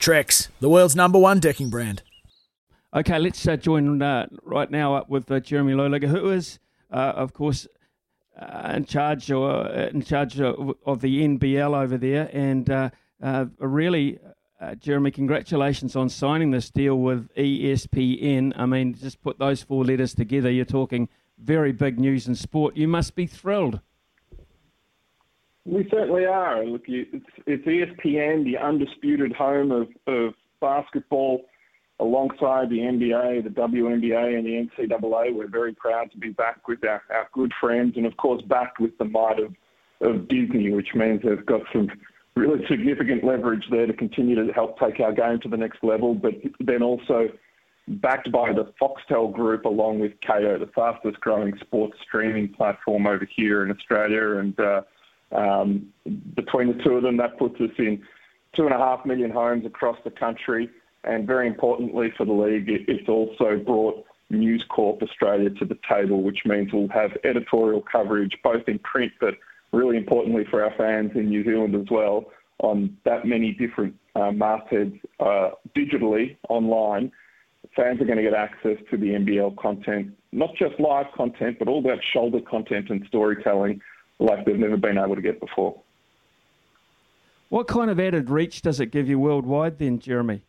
Trex, the world's number one decking brand. Okay, let's uh, join uh, right now up with uh, Jeremy Loeliger, who is, uh, of course, uh, in charge or uh, in charge of, of, the NBL over there, and really, Jeremy, congratulations on signing this deal with ESPN. I mean, just put those four letters together, you're talking very big news in sport. You must be thrilled. We certainly are. Look, it's, ESPN, the undisputed home of, of basketball, alongside the NBA, the WNBA, and the NCAA. We're very proud to be back with our, our good friends, and of course, back with the might of, of Disney, which means they've got some really significant leverage there to continue to help take our game to the next level, but then also backed by the Foxtel Group along with Kayo, the fastest growing sports streaming platform over here in Australia. And uh, between the two of them, that puts us in two and a half million homes across the country. And very importantly for the league, it's also brought News Corp Australia to the table, which means we'll have editorial coverage both in print, but really importantly for our fans in New Zealand as well, on that many different uh, mastheads uh, digitally online. Fans are going to get access to the NBL content, not just live content, but all that shoulder content and storytelling like they've never been able to get before. What kind of added reach does it give you worldwide then, Jeremy?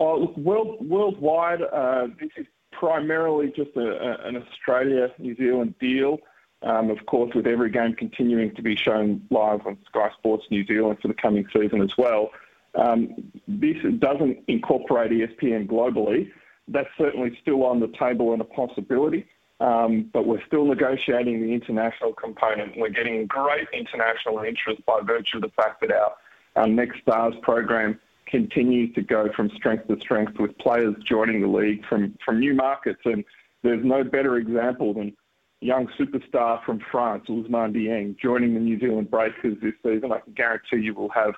Oh, look, world, worldwide, uh, this is primarily just a, a, an Australia New Zealand deal. Um, of course, with every game continuing to be shown live on Sky Sports New Zealand for the coming season as well. Um, this doesn't incorporate ESPN globally. That's certainly still on the table and a possibility. Um, but we're still negotiating the international component. We're getting great international interest by virtue of the fact that our, Next Stars program continues to go from strength to strength with players joining the league from, from new markets. And there's no better example than young superstar from France, Ousmane Dieng, joining the New Zealand Breakers this season. I can guarantee you will have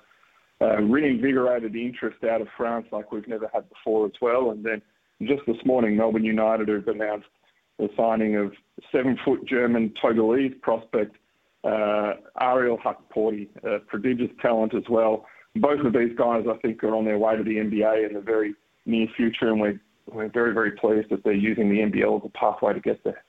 uh, reinvigorated interest out of France like we've never had before as well. And then just this morning, Melbourne United have announced the signing of seven-foot German Togolese prospect uh, Ariel Hukporti, a prodigious talent as well. Both of these guys, I think, are on their way to the NBA in the very near future, and we're, we're very, very pleased that they're using the NBL as a pathway to get there.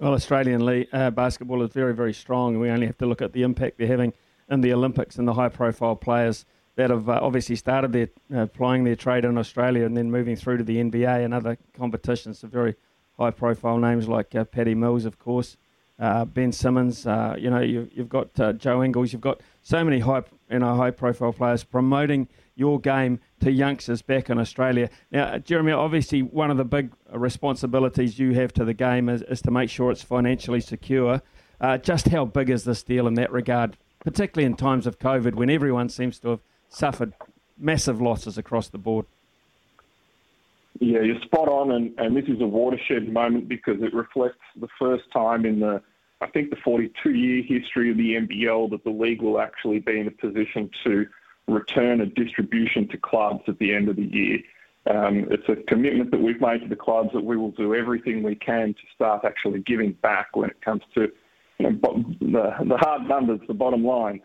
Well, Australian league, uh, basketball is very, very strong, and we only have to look at the impact they're having in the Olympics and the high-profile players that have uh, obviously started their uh, their trade in Australia and then moving through to the NBA and other competitions. Some very high profile names like uh, Patty Mills, of course, uh, Ben Simmons. Uh, you know, you, have got uh, Joe Ingles. You've got so many high you know high profile players promoting your game to youngsters back in Australia. Now, Jeremy, obviously one of the big responsibilities you have to the game is, is to make sure it's financially secure. just how big is this deal in that regard, particularly in times of COVID when everyone seems to have suffered massive losses across the board. Yeah, you're spot on, and, and this is a watershed moment because it reflects the first time in the, I think, the 42 year history of the NBL that the league will actually be in a position to return a distribution to clubs at the end of the year. Um, it's a commitment that we've made to the clubs that we will do everything we can to start actually giving back when it comes to you know, the, the hard numbers, the bottom line.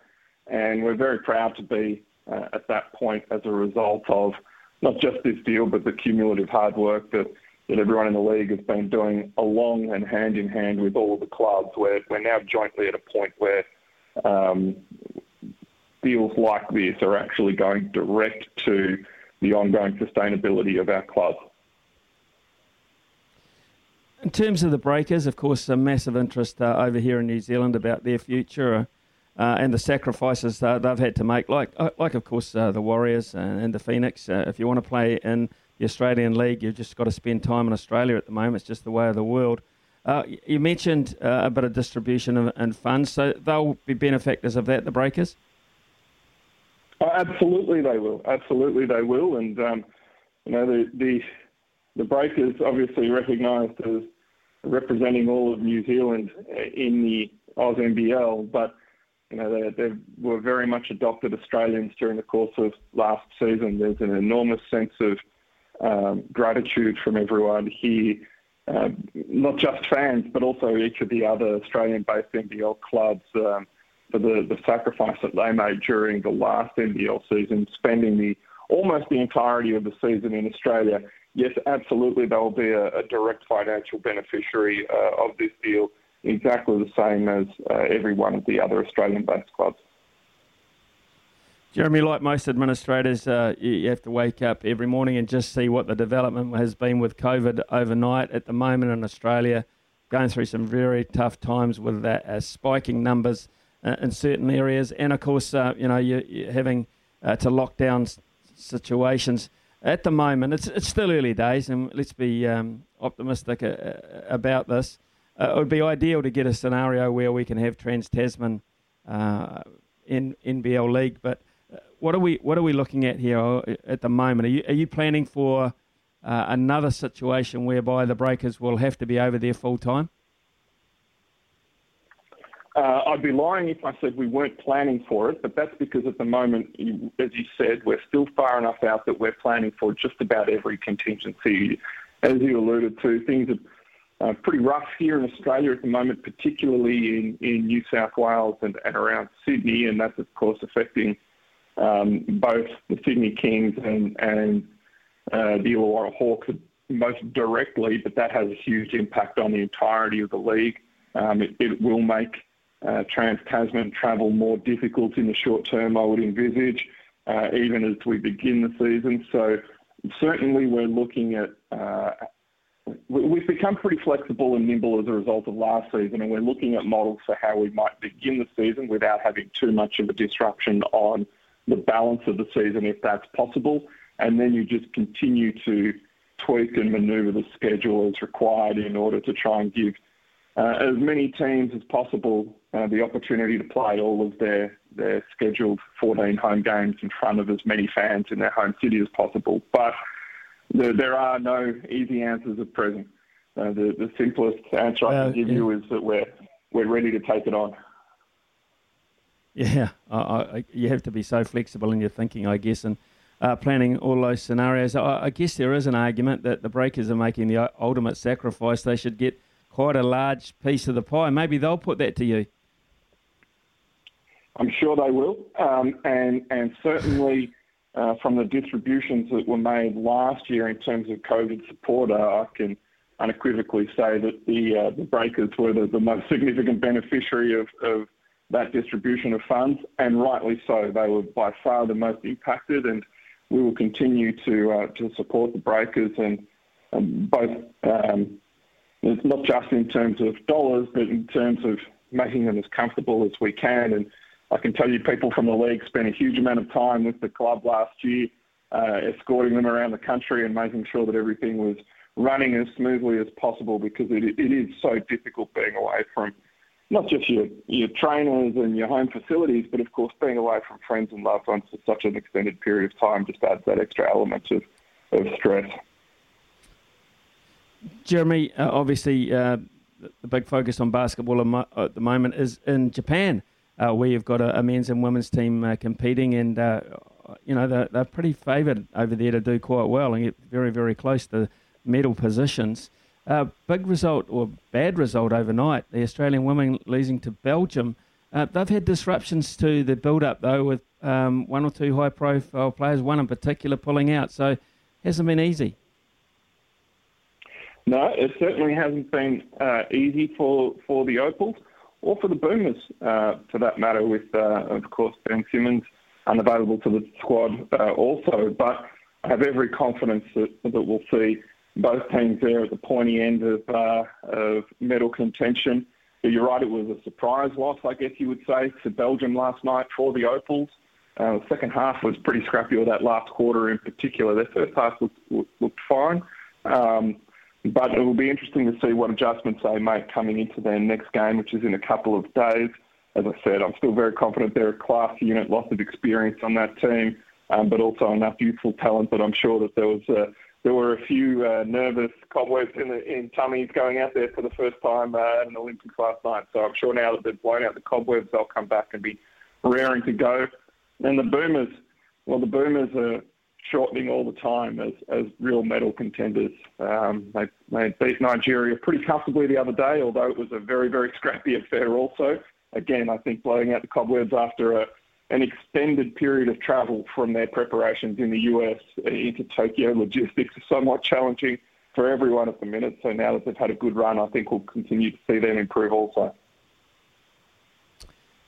And we're very proud to be at that point as a result of not just this deal, but the cumulative hard work that, everyone in the league has been doing along and hand in hand with all of the clubs. We're now jointly at a point where um, deals like this are actually going direct to the ongoing sustainability of our club. In terms of the breakers, of course, a massive interest uh, over here in New Zealand about their future uh, and the sacrifices uh, they've had to make, like, uh, like of course, uh, the Warriors and the Phoenix. Uh, if you want to play in the Australian League, you've just got to spend time in Australia at the moment. It's just the way of the world. you mentioned a bit of distribution and, and funds, so they'll be benefactors of that, the breakers? Oh, absolutely, they will. Absolutely, they will. And um, you know, the, the the breakers obviously recognised as representing all of New Zealand in the Oz NBL, but you know they, they were very much adopted Australians during the course of last season. There's an enormous sense of um, gratitude from everyone here, uh, not just fans, but also each of the other Australian-based NBL clubs. Um, for the, the sacrifice that they made during the last NBL season, spending the almost the entirety of the season in Australia. Yes, absolutely, they will be a, a direct financial beneficiary uh, of this deal, exactly the same as uh, every one of the other Australian-based clubs. Jeremy, like most administrators, uh, you have to wake up every morning and just see what the development has been with COVID overnight. At the moment in Australia, going through some very tough times with that uh, spiking numbers uh, in certain areas, and of course, uh, you know, you're, you're having uh, to lock down situations. At the moment, it's it's still early days, and let's be um, optimistic uh, uh, about this. It would be ideal to get a scenario where we can have Trans Tasman in NBL League, but what are we what are we looking at here at the moment? Are you are you planning for uh, another situation whereby the breakers will have to be over there full time? Uh, I'd be lying if I said we weren't planning for it, but that's because at the moment, as you said, we're still far enough out that we're planning for just about every contingency. As you alluded to, things are uh, pretty rough here in Australia at the moment, particularly in, in New South Wales and, and around Sydney, and that's of course affecting um, both the Sydney Kings and, and uh, the Illawarra Hawks most directly, but that has a huge impact on the entirety of the league. Um, it, it, will make uh, Trans-Tasman travel more difficult in the short term, I would envisage, uh, even as we begin the season. So certainly we're looking at, uh, we've become pretty flexible and nimble as a result of last season, and we're looking at models for how we might begin the season without having too much of a disruption on the balance of the season if that's possible. And then you just continue to tweak and manoeuvre the schedule as required in order to try and give uh, as many teams as possible uh, the opportunity to play all of their, their scheduled 14 home games in front of as many fans in their home city as possible. But the, there are no easy answers at present. Uh, the, the simplest answer I can give yeah. you is that we're, we're ready to take it on. Yeah, I, I, you have to be so flexible in your thinking, I guess, and uh, planning all those scenarios. I, I, guess there is an argument that the Breakers are making the ultimate sacrifice. They should get quite a large piece of the pie. Maybe they'll put that to you. I'm sure they will, um, and and certainly uh, from the distributions that were made last year in terms of COVID support, uh, I can unequivocally say that the uh, breakers were the, most significant beneficiary of, that distribution of funds, and rightly so. They were by far the most impacted, and we will continue to uh, to support the breakers and um, both um, not just in terms of dollars, but in terms of making them as comfortable as we can. I can tell you, people from the league spent a huge amount of time with the club last year, uh, escorting them around the country and making sure that everything was running as smoothly as possible because it, it is so difficult being away from not just your, your trainers and your home facilities, but of course being away from friends and loved ones for such an extended period of time just adds that extra element of, of stress. Jeremy, uh, obviously, uh, the big focus on basketball at the moment is in Japan, uh, where you've got a, a, men's and women's team uh, competing, and uh, you know they're, they're pretty favoured over there to do quite well and get very, very close to medal positions. Uh, big result or bad result overnight. The Australian women losing to Belgium. they've had disruptions to the build-up though, with um, one or two high-profile players, one in particular pulling out. So hasn't been easy. No, it certainly hasn't been uh, easy for, for the Opals or for the Boomers, uh, for that matter, with, uh, of course, Ben Simmons unavailable to the squad uh, also. But I have every confidence that, that we'll see both teams there at the pointy end of, of medal contention. You're right, it was a surprise loss, I guess you would say, to Belgium last night for the Opals. Uh, the second half was pretty scrappy, or that last quarter in particular. Their first half looked, looked fine. Um, but it will be interesting to see what adjustments they make coming into their next game, which is in a couple of days. As I said, I'm still very confident they're a class unit, lots of experience on that team, um, but also enough youthful talent that I'm sure that there was uh, there were a few uh, nervous cobwebs in, the, in tummies going out there for the first time uh, at an Olympics last night. So I'm sure now that they've blown out the cobwebs, they'll come back and be raring to go. And the Boomers, well, the Boomers are shortening all the time as, as real medal contenders. Um, they, they beat Nigeria pretty comfortably the other day, although it was a very, very scrappy affair also. Again, I think blowing out the cobwebs after a, an extended period of travel from their preparations in the US into Tokyo logistics is somewhat challenging for everyone at the minute. So now that they've had a good run, I think we'll continue to see them improve also.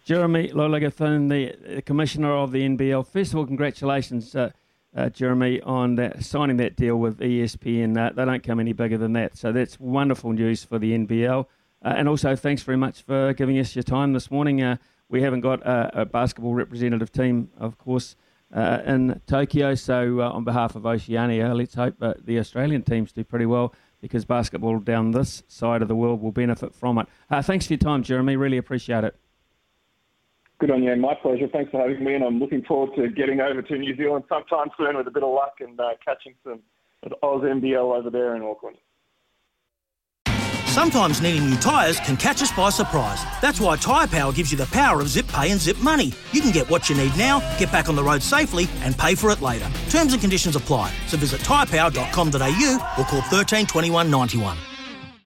Jeremy Loeliger, the, the commissioner of the NBL. First of all, congratulations. Uh, uh, Jeremy, on that, signing that deal with ESPN. Uh, they don't come any bigger than that. So that's wonderful news for the NBL. Uh, and also, thanks very much for giving us your time this morning. Uh, we haven't got a, a, basketball representative team, of course, uh, in Tokyo. So, uh, on behalf of Oceania, let's hope the Australian teams do pretty well because basketball down this side of the world will benefit from it. thanks for your time, Jeremy. Really appreciate it. Good on you. My pleasure. Thanks for having me, and I'm looking forward to getting over to New Zealand sometime soon with a bit of luck and uh, catching some Oz NBL over there in Auckland. Sometimes needing new tyres can catch us by surprise. That's why Tyre Power gives you the power of zip pay and zip money. You can get what you need now, get back on the road safely, and pay for it later. Terms and conditions apply. So visit tyrepower.com.au or call 13 21 91.